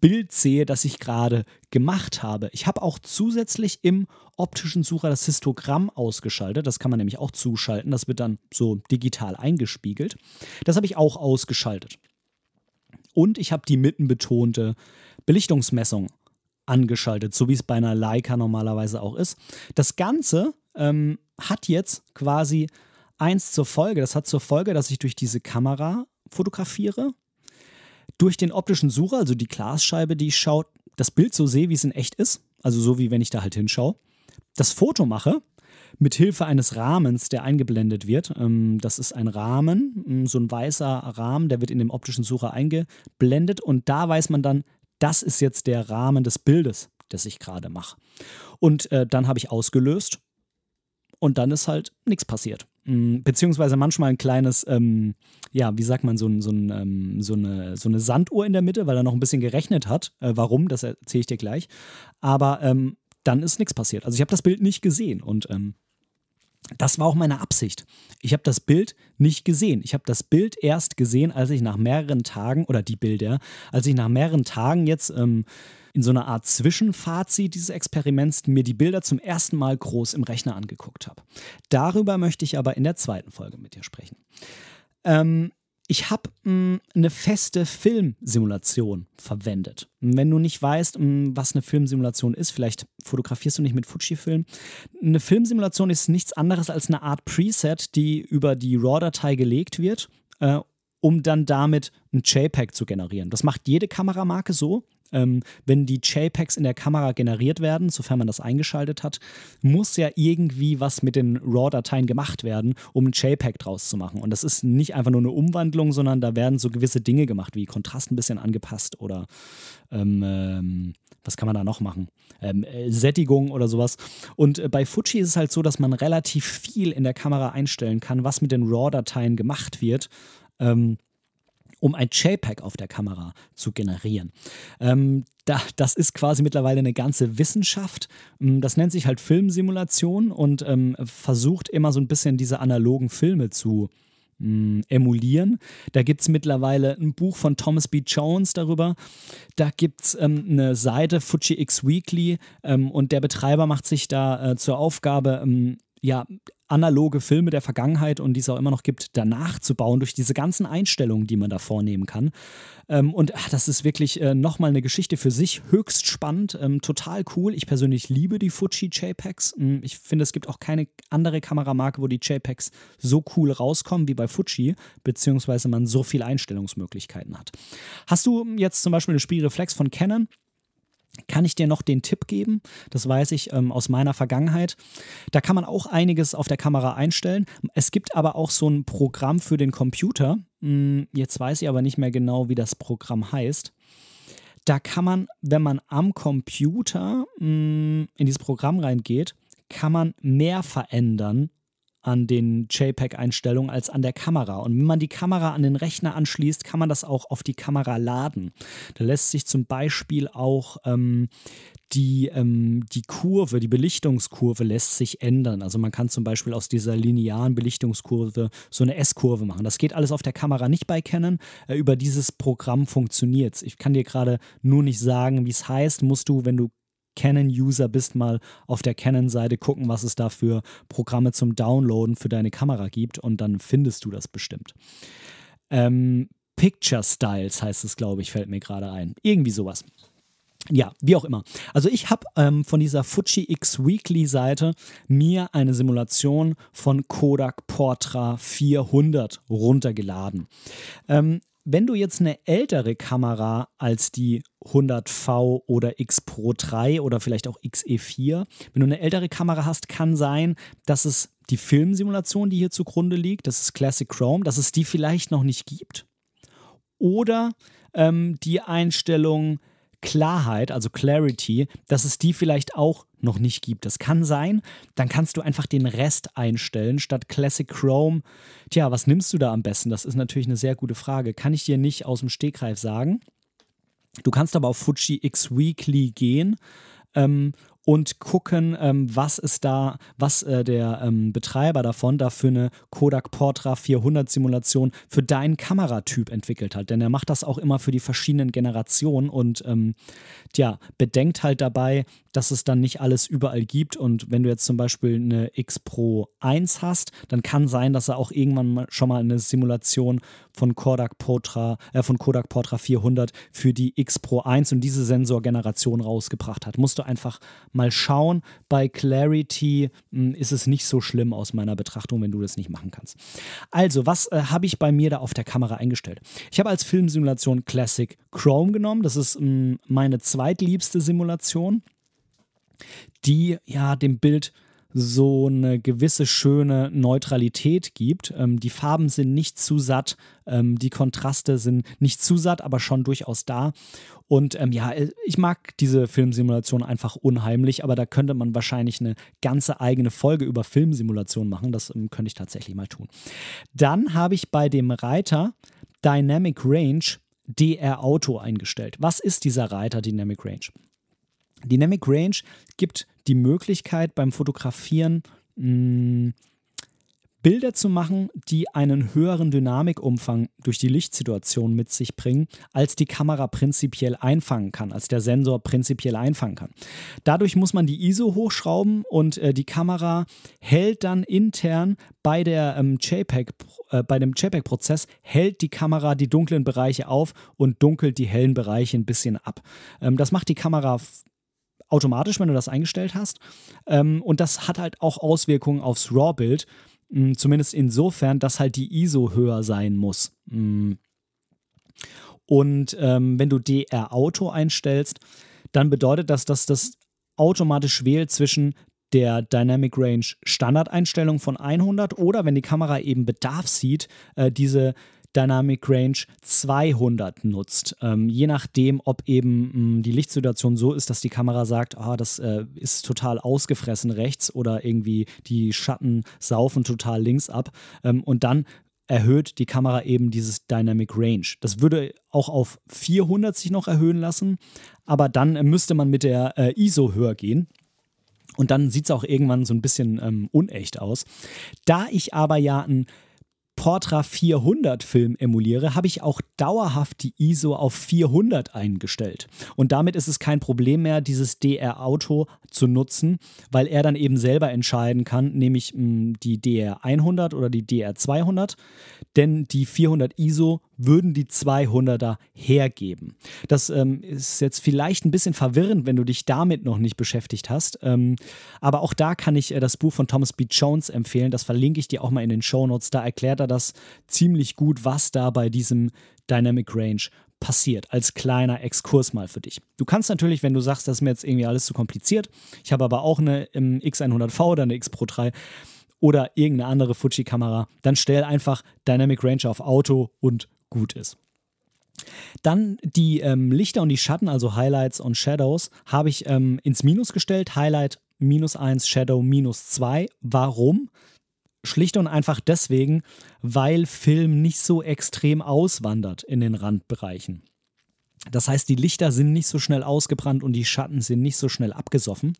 Speaker 1: Bild sehe, das ich gerade gemacht habe. Ich habe auch zusätzlich im optischen Sucher das Histogramm ausgeschaltet. Das kann man nämlich auch zuschalten. Das wird dann so digital eingespiegelt. Das habe ich auch ausgeschaltet. Und ich habe die mittenbetonte Belichtungsmessung angeschaltet, so wie es bei einer Leica normalerweise auch ist. Das Ganze ähm, hat jetzt quasi eins zur Folge. Das hat zur Folge, dass ich durch diese Kamera fotografiere durch den optischen Sucher, also die Glasscheibe, die ich schaue, das Bild so sehe, wie es in echt ist, also so wie wenn ich da halt hinschaue, das Foto mache mit Hilfe eines Rahmens, der eingeblendet wird. Ähm, das ist ein Rahmen, ähm, so ein weißer Rahmen, der wird in dem optischen Sucher eingeblendet und da weiß man dann, das ist jetzt der Rahmen des Bildes, das ich gerade mache. Und äh, dann habe ich ausgelöst und dann ist halt nichts passiert. Mm, beziehungsweise manchmal ein kleines, ähm, ja, wie sagt man, so, so, ähm, so, eine, so eine Sanduhr in der Mitte, weil er noch ein bisschen gerechnet hat. Äh, warum, das erzähle ich dir gleich. Aber ähm, dann ist nichts passiert. Also ich habe das Bild nicht gesehen und ähm, das war auch meine Absicht. Ich habe das Bild nicht gesehen. Ich habe das Bild erst gesehen, als ich nach mehreren Tagen, oder die Bilder, als ich nach mehreren Tagen jetzt ähm, in so einer Art Zwischenfazit dieses Experiments mir die Bilder zum ersten Mal groß im Rechner angeguckt habe. Darüber möchte ich aber in der zweiten Folge mit dir sprechen. Ähm, ich habe hm, eine feste Filmsimulation verwendet. Wenn du nicht weißt, mh, hm, was eine Filmsimulation ist, vielleicht fotografierst du nicht mit Fujifilm. Eine Filmsimulation ist nichts anderes als eine Art Preset, die über die RAW-Datei gelegt wird, äh, um dann damit ein JPEG zu generieren. Das macht jede Kameramarke so ähm, wenn die JPEGs in der Kamera generiert werden, sofern man das eingeschaltet hat, muss ja irgendwie was mit den RAW-Dateien gemacht werden, um ein JPEG draus zu machen. Und das ist nicht einfach nur eine Umwandlung, sondern da werden so gewisse Dinge gemacht, wie Kontrast ein bisschen angepasst oder ähm, ähm, was kann man da noch machen? Ähm, äh, Sättigung oder sowas. Und äh, bei Fuji ist es halt so, dass man relativ viel in der Kamera einstellen kann, was mit den RAW-Dateien gemacht wird. Ähm, um ein JPEG auf der Kamera zu generieren. Ähm, da, das ist quasi mittlerweile eine ganze Wissenschaft. Ähm, das nennt sich halt Filmsimulation und ähm, versucht immer so ein bisschen diese analogen Filme zu mh, emulieren. Da gibt es mittlerweile ein Buch von Thomas B. Jones darüber. Da gibt es ähm, eine Seite, Fuji X Weekly, ähm, und der Betreiber macht sich da äh, zur Aufgabe, ähm, ja, analoge Filme der Vergangenheit und die es auch immer noch gibt, danach zu bauen durch diese ganzen Einstellungen, die man da vornehmen kann. Ähm, und ach, das ist wirklich äh, nochmal eine Geschichte für sich, höchst spannend, ähm, total cool. Ich persönlich liebe die Fuji JPEGs. Ähm, ich finde, es gibt auch keine andere Kameramarke, wo die JPEGs so cool rauskommen wie bei Fuji, beziehungsweise man so viele Einstellungsmöglichkeiten hat. Hast du jetzt zum Beispiel eine Spiegelreflex von Canon? Kann ich dir noch den Tipp geben. Das weiß ich ähm, aus meiner Vergangenheit. Da kann man auch einiges auf der Kamera einstellen. Es gibt aber auch so ein Programm für den Computer. Hm, jetzt weiß ich aber nicht mehr genau, wie das Programm heißt. Da kann man, wenn man am Computer hm, in dieses Programm reingeht, kann man mehr verändern an den JPEG-Einstellungen als an der Kamera. Und wenn man die Kamera an den Rechner anschließt, kann man das auch auf die Kamera laden. Da lässt sich zum Beispiel auch ähm, die, ähm, die Kurve, die Belichtungskurve lässt sich ändern. Also man kann zum Beispiel aus dieser linearen Belichtungskurve so eine S-Kurve machen. Das geht alles auf der Kamera nicht bei Canon. Äh, über dieses Programm funktioniert es. Ich kann dir gerade nur nicht sagen, wie es heißt. Musst du, wenn du Canon-User bist, mal auf der Canon-Seite gucken, was es da für Programme zum Downloaden für deine Kamera gibt und dann findest du das bestimmt. Ähm, Picture Styles heißt es, glaube ich, fällt mir gerade ein. Irgendwie sowas. Ja, wie auch immer. Also ich habe ähm, von dieser Fuji X Weekly Seite mir eine Simulation von Kodak Portra 400 runtergeladen. Ähm, wenn du jetzt eine ältere Kamera als die 100V oder X Pro 3 oder vielleicht auch XE4, wenn du eine ältere Kamera hast, kann sein, dass es die Filmsimulation, die hier zugrunde liegt, das ist Classic Chrome, dass es die vielleicht noch nicht gibt. Oder ähm, die Einstellung Klarheit, also Clarity, dass es die vielleicht auch noch nicht gibt. Das kann sein. Dann kannst du einfach den Rest einstellen statt Classic Chrome. Tja, was nimmst du da am besten? Das ist natürlich eine sehr gute Frage. Kann ich dir nicht aus dem Stegreif sagen. Du kannst aber auf Fuji X Weekly gehen ähm, und gucken, ähm, was ist da, was äh, der ähm, Betreiber davon da für eine Kodak Portra 400 Simulation für deinen Kameratyp entwickelt hat. Denn er macht das auch immer für die verschiedenen Generationen und ähm, tja, bedenkt halt dabei, dass es dann nicht alles überall gibt. Und wenn du jetzt zum Beispiel eine X Pro 1 hast, dann kann sein, dass er auch irgendwann schon mal eine Simulation von Kodak Portra, äh, von Kodak Portra 400 für die X Pro 1 und diese Sensorgeneration rausgebracht hat. Musst du einfach mal schauen. Bei Clarity mh, hm, ist es nicht so schlimm aus meiner Betrachtung, wenn du das nicht machen kannst. Also, was äh, habe ich bei mir da auf der Kamera eingestellt? Ich habe als Filmsimulation Classic Chrome genommen. Das ist mh, hm, meine zweitliebste Simulation die ja dem Bild so eine gewisse schöne Neutralität gibt. Ähm, die Farben sind nicht zu satt, ähm, die Kontraste sind nicht zu satt, aber schon durchaus da. Und ähm, ja, äh, ich mag diese Filmsimulation einfach unheimlich, aber da könnte man wahrscheinlich eine ganze eigene Folge über Filmsimulation machen. Das ähm, könnte ich tatsächlich mal tun. Dann habe ich bei dem Reiter Dynamic Range DR Auto eingestellt. Was ist dieser Reiter Dynamic Range? Dynamic Range gibt die Möglichkeit beim Fotografieren mh, mm, Bilder zu machen, die einen höheren Dynamikumfang durch die Lichtsituation mit sich bringen, als die Kamera prinzipiell einfangen kann, als der Sensor prinzipiell einfangen kann. Dadurch muss man die ISO hochschrauben und äh, die Kamera hält dann intern bei der ähm, JPEG, äh, bei dem JPEG-Prozess hält die Kamera die dunklen Bereiche auf und dunkelt die hellen Bereiche ein bisschen ab. Ähm, das macht die Kamera automatisch, wenn du das eingestellt hast. Ähm, und das hat halt auch Auswirkungen aufs RAW-Bild. Mm, zumindest insofern, dass halt die ISO höher sein muss. Mm. Und ähm, wenn du DR Auto einstellst, dann bedeutet das, dass das automatisch wählt zwischen der Dynamic Range Standardeinstellung von 100 oder wenn die Kamera eben Bedarf sieht, äh, diese Dynamic Range 200 nutzt. Ähm, je nachdem, ob eben mh, mm, die Lichtsituation so ist, dass die Kamera sagt, ah, das äh, ist total ausgefressen rechts oder irgendwie die Schatten saufen total links ab. Ähm, und dann erhöht die Kamera eben dieses Dynamic Range. Das würde auch auf 400 sich noch erhöhen lassen, aber dann müsste man mit der äh, ISO höher gehen. Und dann sieht es auch irgendwann so ein bisschen ähm, unecht aus. Da ich aber ja ein Portra 400 Film emuliere, habe ich auch dauerhaft die ISO auf 400 eingestellt. Und damit ist es kein Problem mehr, dieses DR-Auto zu nutzen, weil er dann eben selber entscheiden kann, nämlich mh, die DR 100 oder die DR 200. Denn die 400 ISO würden die 200er hergeben. Das ähm, ist jetzt vielleicht ein bisschen verwirrend, wenn du dich damit noch nicht beschäftigt hast. Ähm, aber auch da kann ich äh, das Buch von Thomas B. Jones empfehlen. Das verlinke ich dir auch mal in den Show Notes. Da erklärt er das ziemlich gut, was da bei diesem Dynamic Range passiert, als kleiner Exkurs mal für dich. Du kannst natürlich, wenn du sagst, das ist mir jetzt irgendwie alles zu kompliziert, ich habe aber auch eine ähm, X100V oder eine X Pro 3, oder irgendeine andere Fuji-Kamera, dann stell einfach Dynamic Range auf Auto und gut ist. Dann die ähm, Lichter und die Schatten, also Highlights und Shadows, habe ich ähm, ins Minus gestellt. Highlight minus 1, Shadow minus 2. Warum? Schlicht und einfach deswegen, weil Film nicht so extrem auswandert in den Randbereichen. Das heißt, die Lichter sind nicht so schnell ausgebrannt und die Schatten sind nicht so schnell abgesoffen.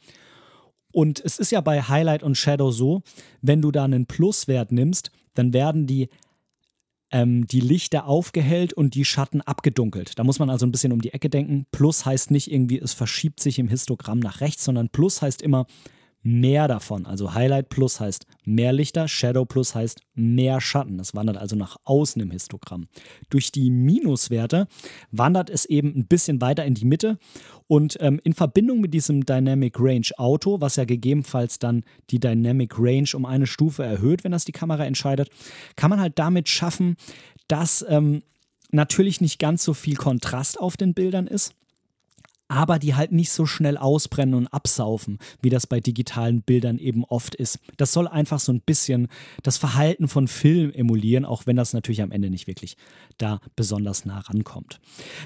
Speaker 1: Und es ist ja bei Highlight und Shadow so, wenn du da einen Pluswert nimmst, dann werden die, ähm, die Lichter aufgehellt und die Schatten abgedunkelt. Da muss man also ein bisschen um die Ecke denken. Plus heißt nicht irgendwie, es verschiebt sich im Histogramm nach rechts, sondern Plus heißt immer, mehr davon. Also Highlight Plus heißt mehr Lichter, Shadow Plus heißt mehr Schatten. Das wandert also nach außen im Histogramm. Durch die Minuswerte wandert es eben ein bisschen weiter in die Mitte und ähm, in Verbindung mit diesem Dynamic Range Auto, was ja gegebenenfalls dann die Dynamic Range um eine Stufe erhöht, wenn das die Kamera entscheidet, kann man halt damit schaffen, dass ähm, natürlich nicht ganz so viel Kontrast auf den Bildern ist aber die halt nicht so schnell ausbrennen und absaufen, wie das bei digitalen Bildern eben oft ist. Das soll einfach so ein bisschen das Verhalten von Film emulieren, auch wenn das natürlich am Ende nicht wirklich da besonders nah rankommt.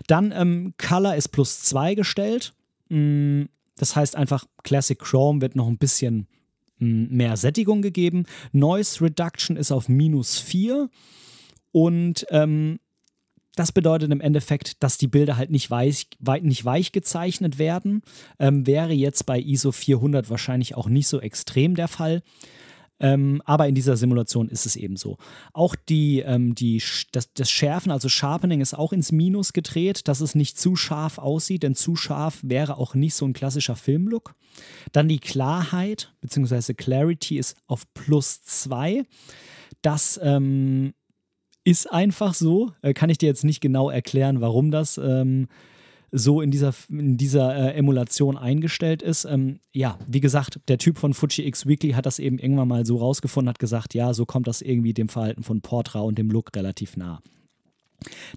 Speaker 1: Dann ähm, Color ist plus 2 gestellt. Mm, das heißt einfach, Classic Chrome wird noch ein bisschen mm, mehr Sättigung gegeben. Noise Reduction ist auf minus 4 und ähm, das bedeutet im Endeffekt, dass die Bilder halt nicht weich, nicht weich gezeichnet werden. Ähm, wäre jetzt bei ISO 400 wahrscheinlich auch nicht so extrem der Fall. Ähm, aber in dieser Simulation ist es eben so. Auch die, ähm, die, das, das Schärfen, also Sharpening, ist auch ins Minus gedreht, dass es nicht zu scharf aussieht, denn zu scharf wäre auch nicht so ein klassischer Filmlook. Dann die Klarheit bzw. Clarity ist auf plus 2. Das ähm, ist einfach so. Äh, kann ich dir jetzt nicht genau erklären, warum das ähm, so in dieser, in dieser äh, Emulation eingestellt ist. Ähm, ja, wie gesagt, der Typ von Fuji X Weekly hat das eben irgendwann mal so rausgefunden, hat gesagt, ja, so kommt das irgendwie dem Verhalten von Portra und dem Look relativ nah.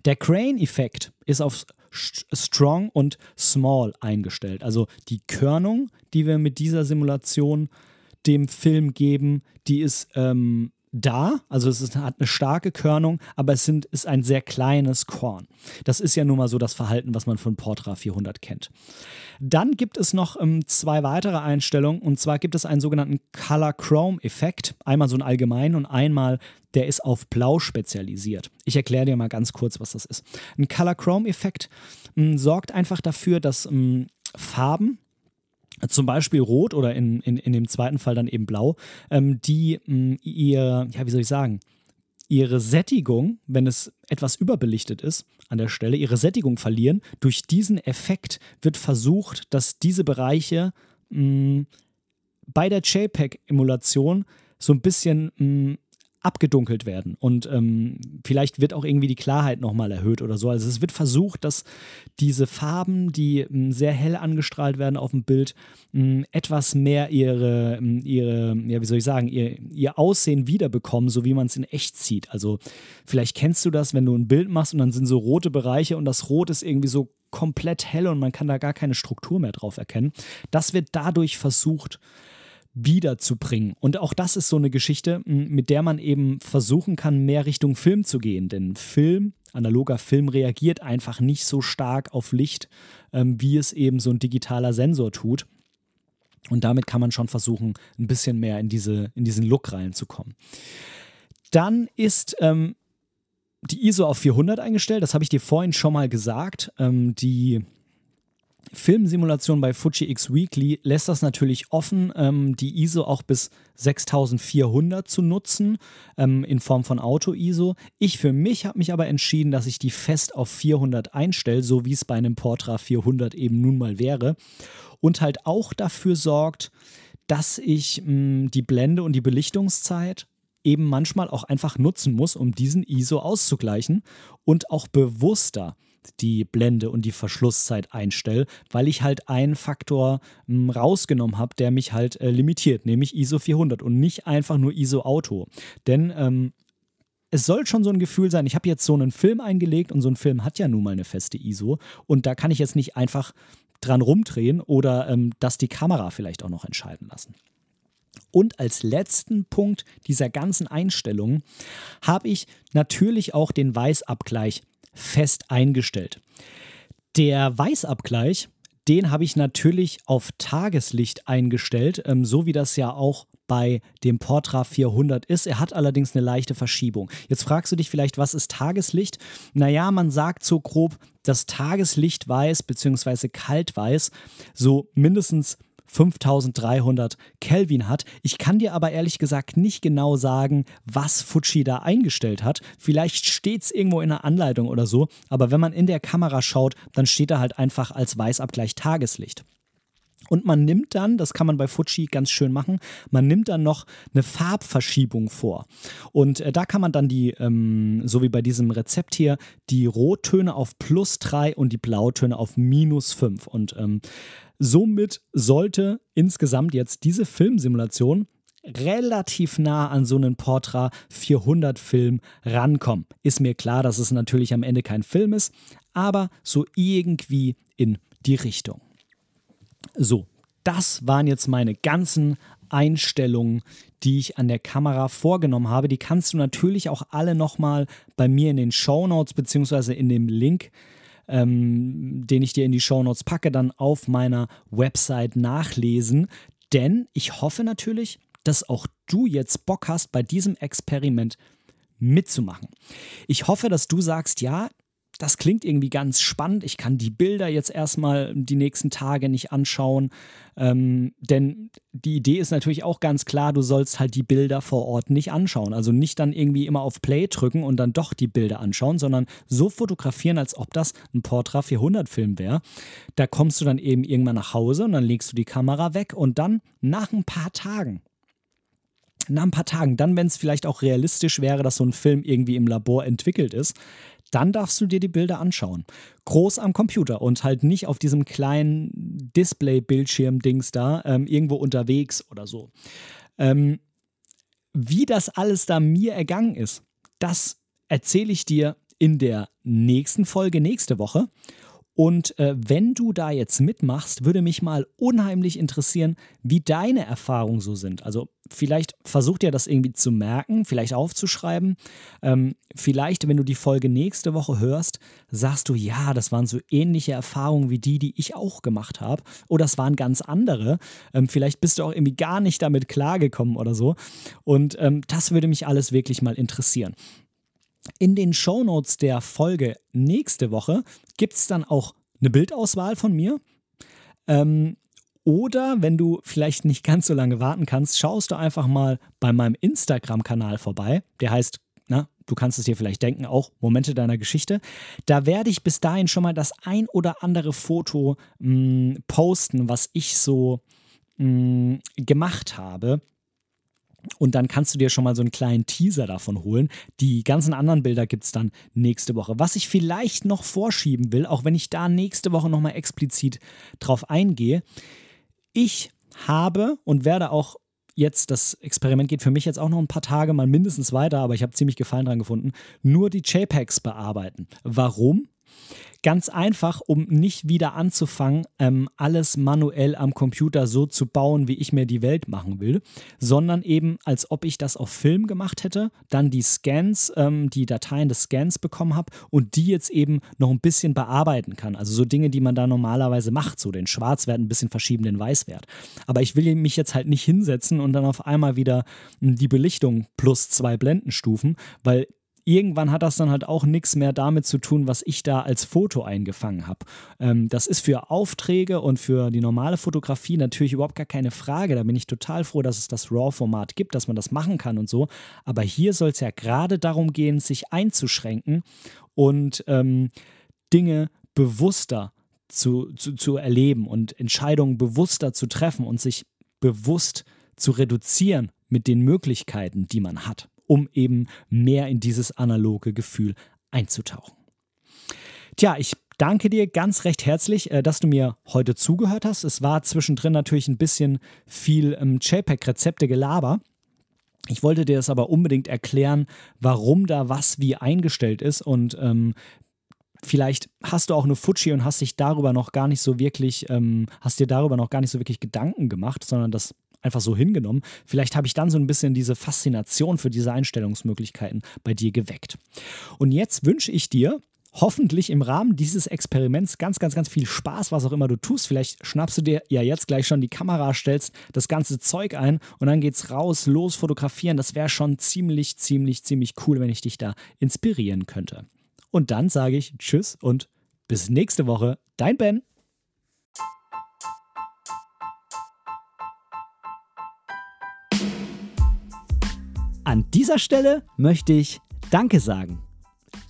Speaker 1: Der Crane-Effekt ist auf Strong und Small eingestellt. Also die Körnung, die wir mit dieser Simulation dem Film geben, die ist ähm, da, also es ist, hat eine starke Körnung, aber es sind, ist ein sehr kleines Korn. Das ist ja nun mal so das Verhalten, was man von Portra 400 kennt. Dann gibt es noch ähm, zwei weitere Einstellungen und zwar gibt es einen sogenannten Color Chrome Effekt, einmal so ein allgemein und einmal der ist auf Blau spezialisiert. Ich erkläre dir mal ganz kurz, was das ist. Ein Color Chrome Effekt ähm, sorgt einfach dafür, dass ähm, Farben zum Beispiel rot oder in, in, in dem zweiten Fall dann eben blau, ähm, die mh, mm, ihr, ja, wie soll ich sagen, ihre Sättigung, wenn es etwas überbelichtet ist an der Stelle, ihre Sättigung verlieren. Durch diesen Effekt wird versucht, dass diese Bereiche mh, mm, bei der JPEG-Emulation so ein bisschen mh, mm, abgedunkelt werden und ähm, vielleicht wird auch irgendwie die Klarheit nochmal erhöht oder so. Also es wird versucht, dass diese Farben, die ähm, sehr hell angestrahlt werden auf dem Bild, ähm, etwas mehr ihre, ähm, ihre, ja, wie soll ich sagen, ihr, ihr Aussehen wiederbekommen, so wie man es in echt sieht. Also vielleicht kennst du das, wenn du ein Bild machst und dann sind so rote Bereiche und das Rot ist irgendwie so komplett hell und man kann da gar keine Struktur mehr drauf erkennen. Das wird dadurch versucht, wiederzubringen. Und auch das ist so eine Geschichte, mit der man eben versuchen kann, mehr Richtung Film zu gehen. Denn Film, analoger Film, reagiert einfach nicht so stark auf Licht, ähm, wie es eben so ein digitaler Sensor tut. Und damit kann man schon versuchen, ein bisschen mehr in, diese, in diesen Look reinzukommen. Dann ist ähm, die ISO auf 400 eingestellt. Das habe ich dir vorhin schon mal gesagt. Ähm, die Filmsimulation bei Fuji X Weekly lässt das natürlich offen, ähm, die ISO auch bis 6400 zu nutzen, ähm, in Form von Auto-ISO. Ich für mich habe mich aber entschieden, dass ich die fest auf 400 einstelle, so wie es bei einem Portra 400 eben nun mal wäre. Und halt auch dafür sorgt, dass ich mh, die Blende und die Belichtungszeit eben manchmal auch einfach nutzen muss, um diesen ISO auszugleichen und auch bewusster die Blende und die Verschlusszeit einstelle, weil ich halt einen Faktor m, hm, rausgenommen habe, der mich halt äh, limitiert, nämlich ISO 400 und nicht einfach nur ISO Auto. Denn ähm, es soll schon so ein Gefühl sein, ich habe jetzt so einen Film eingelegt und so ein Film hat ja nun mal eine feste ISO und da kann ich jetzt nicht einfach dran rumdrehen oder ähm, das die Kamera vielleicht auch noch entscheiden lassen. Und als letzten Punkt dieser ganzen Einstellungen habe ich natürlich auch den Weißabgleich fest eingestellt. Der Weißabgleich, den habe ich natürlich auf Tageslicht eingestellt, ähm, so wie das ja auch bei dem Portra 400 ist. Er hat allerdings eine leichte Verschiebung. Jetzt fragst du dich vielleicht, was ist Tageslicht? Naja, man sagt so grob, dass Tageslicht weiß bzw. kaltweiß so mindestens 5300 Kelvin hat. Ich kann dir aber ehrlich gesagt nicht genau sagen, was Fuji da eingestellt hat. Vielleicht steht es irgendwo in der Anleitung oder so, aber wenn man in der Kamera schaut, dann steht da halt einfach als Weißabgleich Tageslicht. Und man nimmt dann, das kann man bei Fuji ganz schön machen, man nimmt dann noch eine Farbverschiebung vor. Und äh, da kann man dann die, ähm, so wie bei diesem Rezept hier, die Rottöne auf plus 3 und die Blautöne auf minus 5. Und ähm, Somit sollte insgesamt jetzt diese Filmsimulation relativ nah an so einen Portra 400 Film rankommen. Ist mir klar, dass es natürlich am Ende kein Film ist, aber so irgendwie in die Richtung. So, das waren jetzt meine ganzen Einstellungen, die ich an der Kamera vorgenommen habe. Die kannst du natürlich auch alle nochmal bei mir in den Show Notes beziehungsweise in dem Link ähm, den ich dir in die Shownotes packe, dann auf meiner Website nachlesen. Denn ich hoffe natürlich, dass auch du jetzt Bock hast, bei diesem Experiment mitzumachen. Ich hoffe, dass du sagst, ja, das klingt irgendwie ganz spannend. Ich kann die Bilder jetzt erstmal die nächsten Tage nicht anschauen. Ähm, denn die Idee ist natürlich auch ganz klar, du sollst halt die Bilder vor Ort nicht anschauen. Also nicht dann irgendwie immer auf Play drücken und dann doch die Bilder anschauen, sondern so fotografieren, als ob das ein Portra 400 Film wäre. Da kommst du dann eben irgendwann nach Hause und dann legst du die Kamera weg und dann nach ein paar Tagen nach ein paar Tagen, dann, wenn es vielleicht auch realistisch wäre, dass so ein Film irgendwie im Labor entwickelt ist, dann darfst du dir die Bilder anschauen. Groß am Computer und halt nicht auf diesem kleinen Display-Bildschirm-Dings da, ähm, irgendwo unterwegs oder so. Ähm, wie das alles da mir ergangen ist, das erzähle ich dir in der nächsten Folge nächste Woche. Und äh, wenn du da jetzt mitmachst, würde mich mal unheimlich interessieren, wie deine Erfahrungen so sind. Also vielleicht versucht ihr das irgendwie zu merken, vielleicht aufzuschreiben. Ähm, vielleicht, wenn du die Folge nächste Woche hörst, sagst du, ja, das waren so ähnliche Erfahrungen wie die, die ich auch gemacht habe. Oder es waren ganz andere. Ähm, vielleicht bist du auch irgendwie gar nicht damit klargekommen oder so. Und ähm, das würde mich alles wirklich mal interessieren. In den Shownotes der Folge nächste Woche gibt es dann auch eine Bildauswahl von mir. Ähm, oder wenn du vielleicht nicht ganz so lange warten kannst, schaust du einfach mal bei meinem Instagram-Kanal vorbei. Der heißt, na, du kannst es dir vielleicht denken, auch Momente deiner Geschichte. Da werde ich bis dahin schon mal das ein oder andere Foto mh, mm, posten, was ich so mh, mm, gemacht habe. Und dann kannst du dir schon mal so einen kleinen Teaser davon holen. Die ganzen anderen Bilder gibt es dann nächste Woche. Was ich vielleicht noch vorschieben will, auch wenn ich da nächste Woche nochmal explizit drauf eingehe. Ich habe und werde auch jetzt, das Experiment geht für mich jetzt auch noch ein paar Tage mal mindestens weiter, aber ich habe ziemlich Gefallen dran gefunden, nur die JPEGs bearbeiten. Warum? Ganz einfach, um nicht wieder anzufangen, ähm, alles manuell am Computer so zu bauen, wie ich mir die Welt machen will, sondern eben als ob ich das auf Film gemacht hätte, dann die Scans, ähm, die Dateien des Scans bekommen habe und die jetzt eben noch ein bisschen bearbeiten kann. Also so Dinge, die man da normalerweise macht, so den Schwarzwert ein bisschen verschieben, den Weißwert. Aber ich will mich jetzt halt nicht hinsetzen und dann auf einmal wieder hm, die Belichtung plus zwei Blendenstufen, weil irgendwann hat das dann halt auch nichts mehr damit zu tun, was ich da als Foto eingefangen habe. Ähm, das ist für Aufträge und für die normale Fotografie natürlich überhaupt gar keine Frage. Da bin ich total froh, dass es das RAW-Format gibt, dass man das machen kann und so. Aber hier soll es ja gerade darum gehen, sich einzuschränken und ähm, Dinge bewusster zu, zu, zu erleben und Entscheidungen bewusster zu treffen und sich bewusst zu reduzieren mit den Möglichkeiten, die man hat um eben mehr in dieses analoge Gefühl einzutauchen. Tja, ich danke dir ganz recht herzlich, äh, dass du mir heute zugehört hast. Es war zwischendrin natürlich ein bisschen viel ähm, JPEG-Rezepte-Gelaber. Ich wollte dir das aber unbedingt erklären, warum da was wie eingestellt ist und ähm, vielleicht hast du auch eine Fuji und hast dich darüber noch gar nicht so wirklich, ähm, hast dir darüber noch gar nicht so wirklich Gedanken gemacht, sondern das einfach so hingenommen. Vielleicht habe ich dann so ein bisschen diese Faszination für diese Einstellungsmöglichkeiten bei dir geweckt. Und jetzt wünsche ich dir hoffentlich im Rahmen dieses Experiments ganz, ganz, ganz viel Spaß, was auch immer du tust. Vielleicht schnappst du dir ja jetzt gleich schon die Kamera, stellst das ganze Zeug ein und dann geht's raus, los, fotografieren. Das wäre schon ziemlich, ziemlich, ziemlich cool, wenn ich dich da inspirieren könnte. Und dann sage ich Tschüss und bis nächste Woche. Dein Ben. An dieser Stelle möchte ich Danke sagen.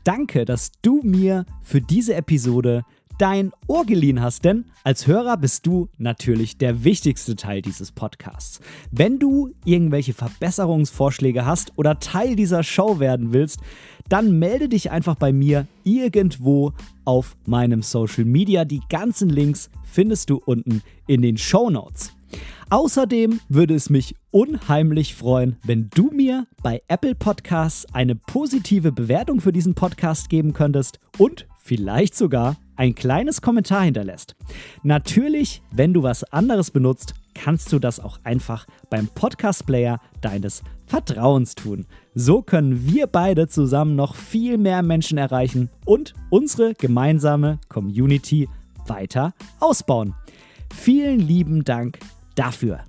Speaker 1: Danke, dass du mir für diese Episode dein Ohr geliehen hast, denn als Hörer bist du natürlich der wichtigste Teil dieses Podcasts. Wenn du irgendwelche Verbesserungsvorschläge hast oder Teil dieser Show werden willst, dann melde dich einfach bei mir irgendwo auf meinem Social Media. Die ganzen Links findest du unten in den Show Notes. Außerdem würde es mich unheimlich freuen, wenn du mir bei Apple Podcasts eine positive Bewertung für diesen Podcast geben könntest und vielleicht sogar ein kleines Kommentar hinterlässt. Natürlich, wenn du was anderes benutzt, kannst du das auch einfach beim Podcast-Player deines Vertrauens tun. So können wir beide zusammen noch viel mehr Menschen erreichen und unsere gemeinsame Community weiter ausbauen. Vielen lieben Dank dafür.